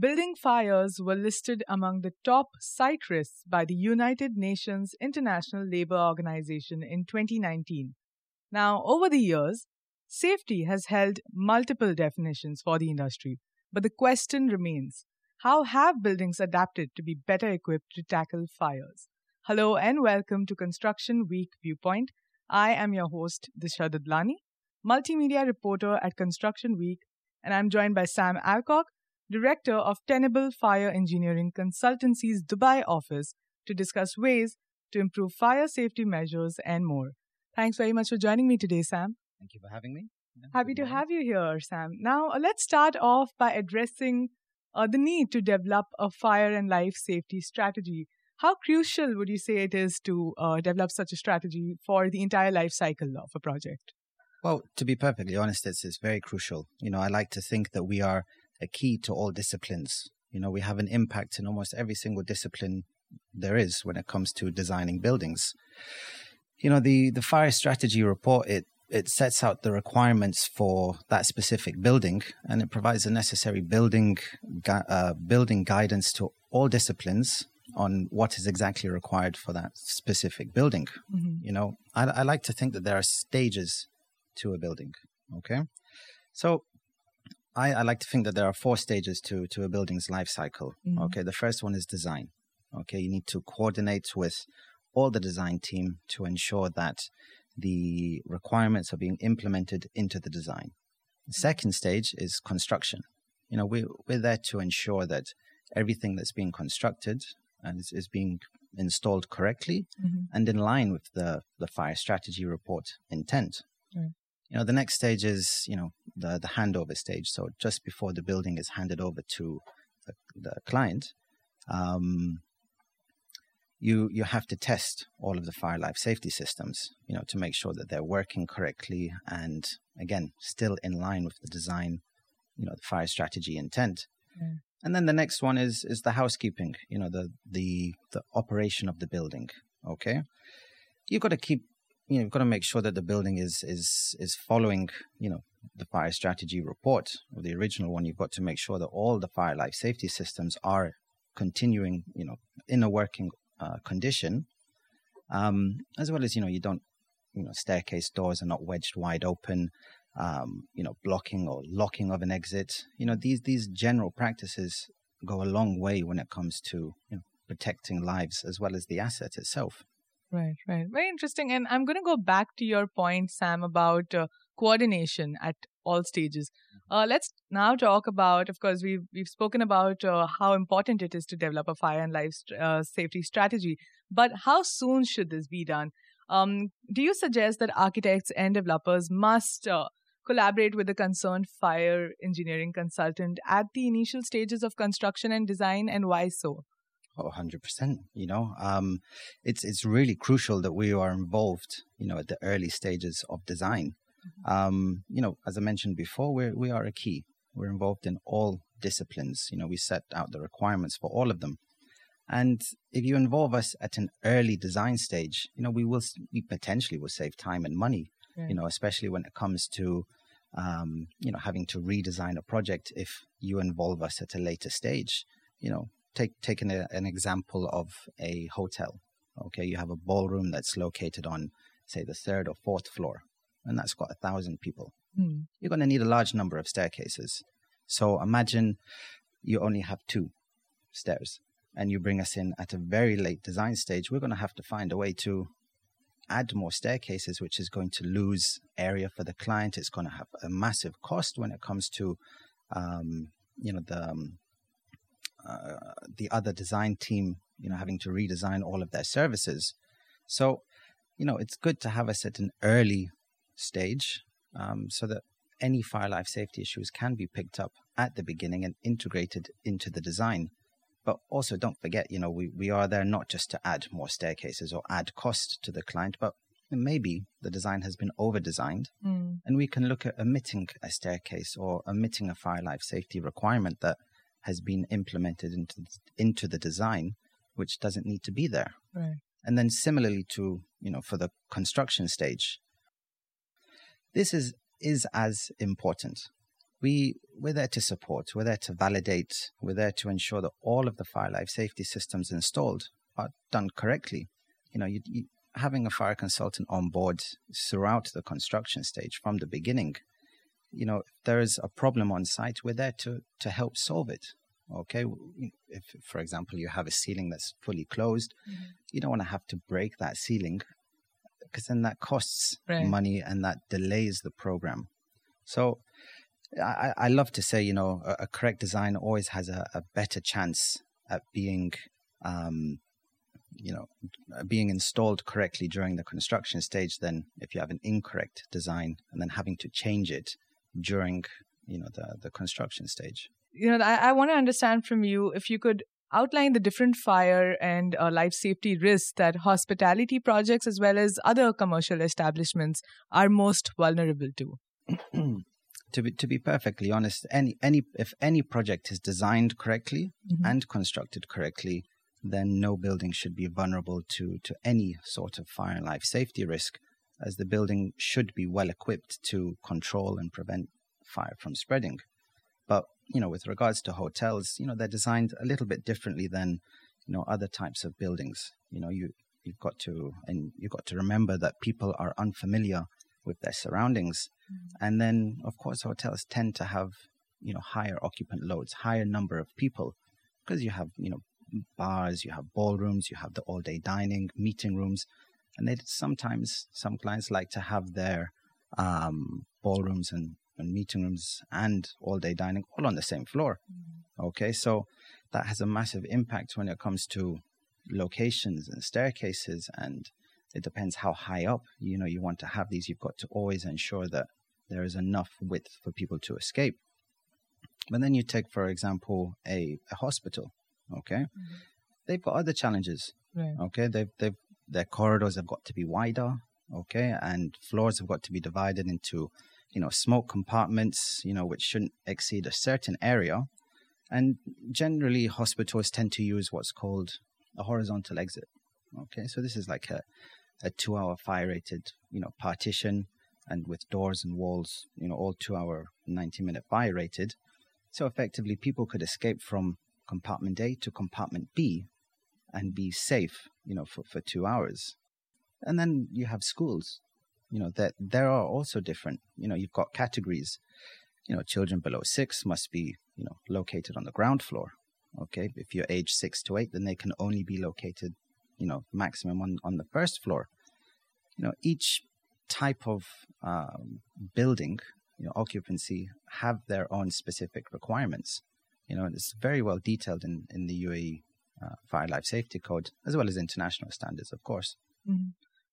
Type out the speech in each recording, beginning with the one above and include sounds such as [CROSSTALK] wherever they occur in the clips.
building fires were listed among the top site risks by the United Nations International Labour Organization in 2019. Now, over the years, safety has held multiple definitions for the industry, but the question remains how have buildings adapted to be better equipped to tackle fires? Hello and welcome to Construction Week Viewpoint. I am your host, Disha Dadlani, multimedia reporter at Construction Week, and I'm joined by Sam Alcock, Director of Tenable Fire Engineering Consultancy's Dubai office, to discuss ways to improve fire safety measures and more. Thanks very much for joining me today, Sam. Thank you for having me. Happy to have you here, Sam. Now, uh, let's start off by addressing uh, the need to develop a fire and life safety strategy. How crucial would you say it is to uh, develop such a strategy for the entire life cycle of a project? Well, to be perfectly honest, it's, it's very crucial. You know, I like to think that we are a key to all disciplines. You know, we have an impact in almost every single discipline there is when it comes to designing buildings. You know, the, the fire strategy report, it, it sets out the requirements for that specific building and it provides the necessary building, uh, building guidance to all disciplines on what is exactly required for that specific building. Mm-hmm. You know, I, I like to think that there are stages to a building. Okay. So I, I, like to think that there are four stages to, to a building's life cycle. Mm-hmm. Okay, the first one is design. Okay, you need to coordinate with all the design team to ensure that the requirements are being implemented into the design. The second stage is construction. You know, we, we're there to ensure that everything that's being constructed and is, is being installed correctly mm-hmm. and in line with the, the fire strategy report intent. Right you know the next stage is you know the the handover stage. So just before the building is handed over to the, the client um, you you have to test all of the fire life safety systems you know to make sure that they're working correctly and again still in line with the design you know the fire strategy intent. Mm. and then the next one is is the housekeeping you know the the the operation of the building okay? You've got to keep you know, you've got to make sure that the building is is is following, you know, the fire strategy report or the original one. You've got to make sure that all the fire life safety systems are continuing, you know, in a working uh, condition, um, as well as you know, you don't, you know, staircase doors are not wedged wide open. Um, you know, blocking or locking of an exit. You know, these these general practices go a long way when it comes to you know, protecting lives as well as the asset itself. Right, right. Very interesting. And I'm going to go back to your point, Sam, about uh, coordination at all stages. Mm-hmm. Uh, let's now talk about, of course, we've, we've spoken about uh, how important it is to develop a fire and life st- uh, safety strategy. But how soon should this be done? Um, do you suggest that architects and developers must uh, collaborate with the concerned fire engineering consultant at the initial stages of construction and design, and why so? Oh, 100%. You know, um, it's, it's really crucial that we are involved, you know, at the early stages of design. Mm-hmm. Um, you know, as I mentioned before, we're, we are a key. We're involved in all disciplines. You know, we set out the requirements for all of them. And if you involve us at an early design stage, you know, we will, we potentially will save time and money, you know, especially when it comes to, um, you know, having to redesign a project if you involve us at a later stage. You know, take taking an example of a hotel. Okay, you have a ballroom that's located on, say, the third or fourth floor, and that's got a thousand people. Mm. You're going to need a large number of staircases. So imagine you only have two stairs, and you bring us in at a very late design stage. We're going to have to find a way to add more staircases, which is going to lose area for the client. It's going to have a massive cost when it comes to, um, you know, the um, uh, the other design team, you know, having to redesign all of their services. So, you know, it's good to have us at an early stage um, so that any fire life safety issues can be picked up at the beginning and integrated into the design. But also, don't forget, you know, we, we are there not just to add more staircases or add cost to the client, but maybe the design has been over designed mm. and we can look at omitting a staircase or omitting a fire life safety requirement that has been implemented into into the design, which doesn't need to be there. Right. And then similarly to you know for the construction stage, this is is as important. we we're there to support, we're there to validate, we're there to ensure that all of the fire life safety systems installed are done correctly. You know, you, you, having a fire consultant on board throughout the construction stage from the beginning, you know, if there is a problem on site, we're there to to help solve it. Okay, if for example you have a ceiling that's fully closed, mm-hmm. you don't want to have to break that ceiling because then that costs right. money and that delays the program. So I, I love to say, you know, a, a correct design always has a, a better chance at being, um, you know, being installed correctly during the construction stage than if you have an incorrect design and then having to change it during, you know, the, the construction stage. You know, I, I want to understand from you if you could outline the different fire and uh, life safety risks that hospitality projects as well as other commercial establishments are most vulnerable to. [CLEARS THROAT] to be to be perfectly honest, any any if any project is designed correctly mm-hmm. and constructed correctly, then no building should be vulnerable to to any sort of fire and life safety risk, as the building should be well equipped to control and prevent fire from spreading. But you know, with regards to hotels, you know, they're designed a little bit differently than you know other types of buildings. You know, you you've got to and you've got to remember that people are unfamiliar with their surroundings. Mm-hmm. And then, of course, hotels tend to have, you know, higher occupant loads, higher number of people, because you have, you know, bars, you have ballrooms, you have the all day dining, meeting rooms. And they sometimes, some clients like to have their um, ballrooms and, and meeting rooms and all day dining all on the same floor. Mm-hmm. Okay, so that has a massive impact when it comes to locations and staircases and it depends how high up you know you want to have these. You've got to always ensure that there is enough width for people to escape. But then you take, for example, a, a hospital. Okay, mm-hmm. they've got other challenges. Right. Okay, they've they've their corridors have got to be wider. Okay, and floors have got to be divided into you know smoke compartments. You know which shouldn't exceed a certain area. And generally, hospitals tend to use what's called a horizontal exit. Okay, so this is like a a two hour fire rated, you know, partition and with doors and walls, you know, all two hour, 90 minute fire rated. So effectively, people could escape from compartment A to compartment B and be safe, you know, for, for two hours. And then you have schools, you know, that there are also different, you know, you've got categories. You know, children below six must be, you know, located on the ground floor. Okay. If you're age six to eight, then they can only be located you know maximum on on the first floor you know each type of um, building you know occupancy have their own specific requirements you know it's very well detailed in in the UAE uh, fire life safety code as well as international standards of course mm-hmm.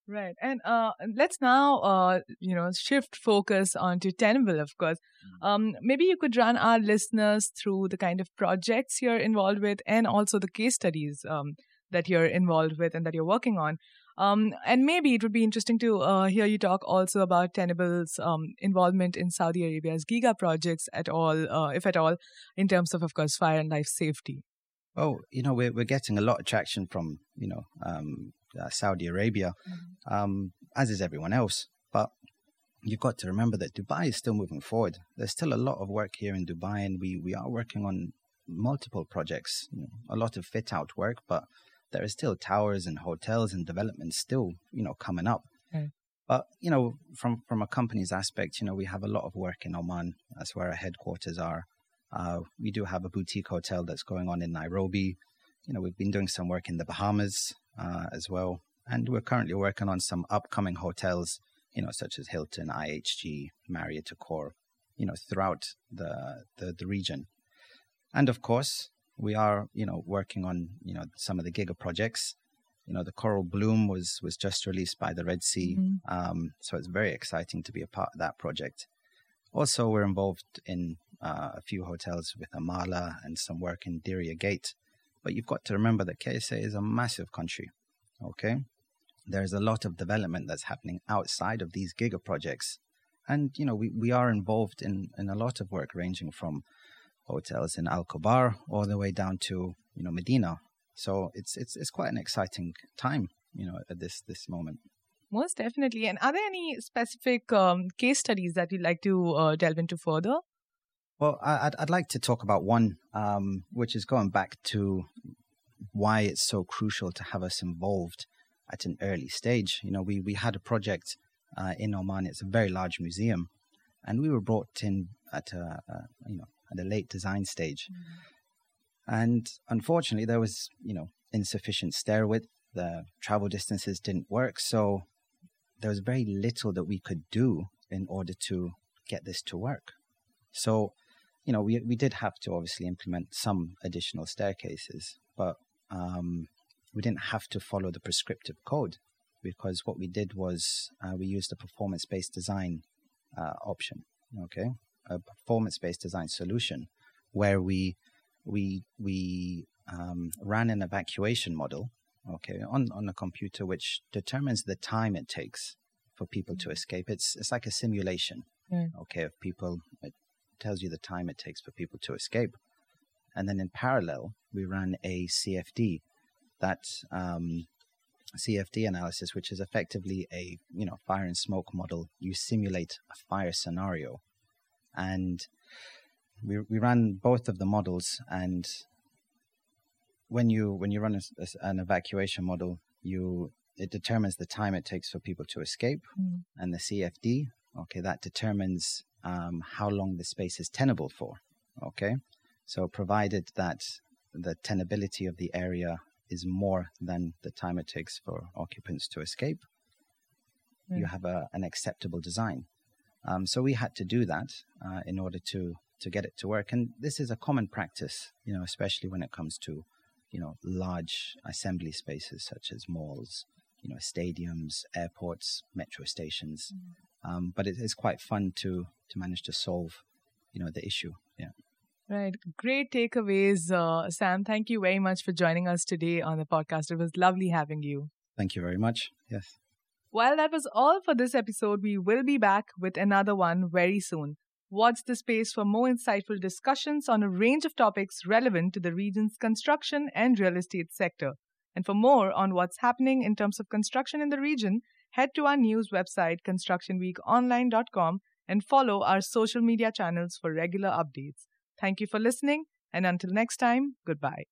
Right. And uh, let's now, uh, you know, shift focus onto Tenable, of course. Mm-hmm. Um, maybe you could run our listeners through the kind of projects you're involved with and also the case studies um, that you're involved with and that you're working on. Um, and maybe it would be interesting to uh, hear you talk also about Tenable's um, involvement in Saudi Arabia's Giga projects at all, uh, if at all, in terms of, of course, fire and life safety. Oh, you know, we're we're getting a lot of traction from you know um, uh, Saudi Arabia, mm-hmm. Um, as is everyone else. But you've got to remember that Dubai is still moving forward. There's still a lot of work here in Dubai, and we we are working on multiple projects, you know, a lot of fit out work, but there are still towers and hotels and developments still, you know, coming up. Mm. But you know, from from a company's aspect, you know, we have a lot of work in Oman. That's where our headquarters are. Uh, we do have a boutique hotel that's going on in Nairobi. You know, we've been doing some work in the Bahamas uh, as well, and we're currently working on some upcoming hotels. You know, such as Hilton, IHG, Marriott, Accor. You know, throughout the the, the region, and of course, we are, you know, working on, you know, some of the giga projects. You know, the Coral Bloom was was just released by the Red Sea, mm-hmm. um, so it's very exciting to be a part of that project. Also, we're involved in uh, a few hotels with AMAALA and some work in Diriyah Gate. But you've got to remember that KSA is a massive country. Okay, there's a lot of development that's happening outside of these giga projects, and you know we, we are involved in in a lot of work ranging from hotels in Al Khobar all the way down to you know Medina. So it's it's it's quite an exciting time, you know, at this this moment. Most definitely. And are there any specific um, case studies that you'd like to uh, delve into further? Well, I'd, I'd like to talk about one, um, which is going back to why it's so crucial to have us involved at an early stage. You know, we, we had a project uh, in Oman. It's a very large museum, and we were brought in at a, a you know at a late design stage. Mm-hmm. And unfortunately, there was you know insufficient stair width. The travel distances didn't work, so there was very little that we could do in order to get this to work. So, you know, we we did have to obviously implement some additional staircases, but um, we didn't have to follow the prescriptive code because what we did was uh, we used a performance-based design uh, option. Okay, a performance-based design solution where we we we um, ran an evacuation model. Okay, on on a computer which determines the time it takes for people to escape. It's it's like a simulation. Mm. Okay, of people. Tells you the time it takes for people to escape, and then in parallel we ran a CFD, that um, CFD analysis, which is effectively a you know fire and smoke model. You simulate a fire scenario, and we we ran both of the models. And when you when you run a, a, an evacuation model, you it determines the time it takes for people to escape, mm. and the CFD, okay, that determines um, how long the space is tenable for. Okay, so provided that the tenability of the area is more than the time it takes for occupants to escape, mm. you have a, an acceptable design. Um, so we had to do that uh, in order to to get it to work, and this is a common practice, you know, especially when it comes to you know large assembly spaces such as malls, you know, stadiums, airports, metro stations. Mm. Um, but it is quite fun to to manage to solve, you know, the issue. Yeah. Right. Great takeaways, uh, Sam. Thank you very much for joining us today on the podcast. It was lovely having you. Thank you very much. Yes. Well, that was all for this episode. We will be back with another one very soon. Watch the space for more insightful discussions on a range of topics relevant to the region's construction and real estate sector. And for more on what's happening in terms of construction in the region, head to our news website, constructionweekonline.com, and follow our social media channels for regular updates. Thank you for listening, and until next time, goodbye.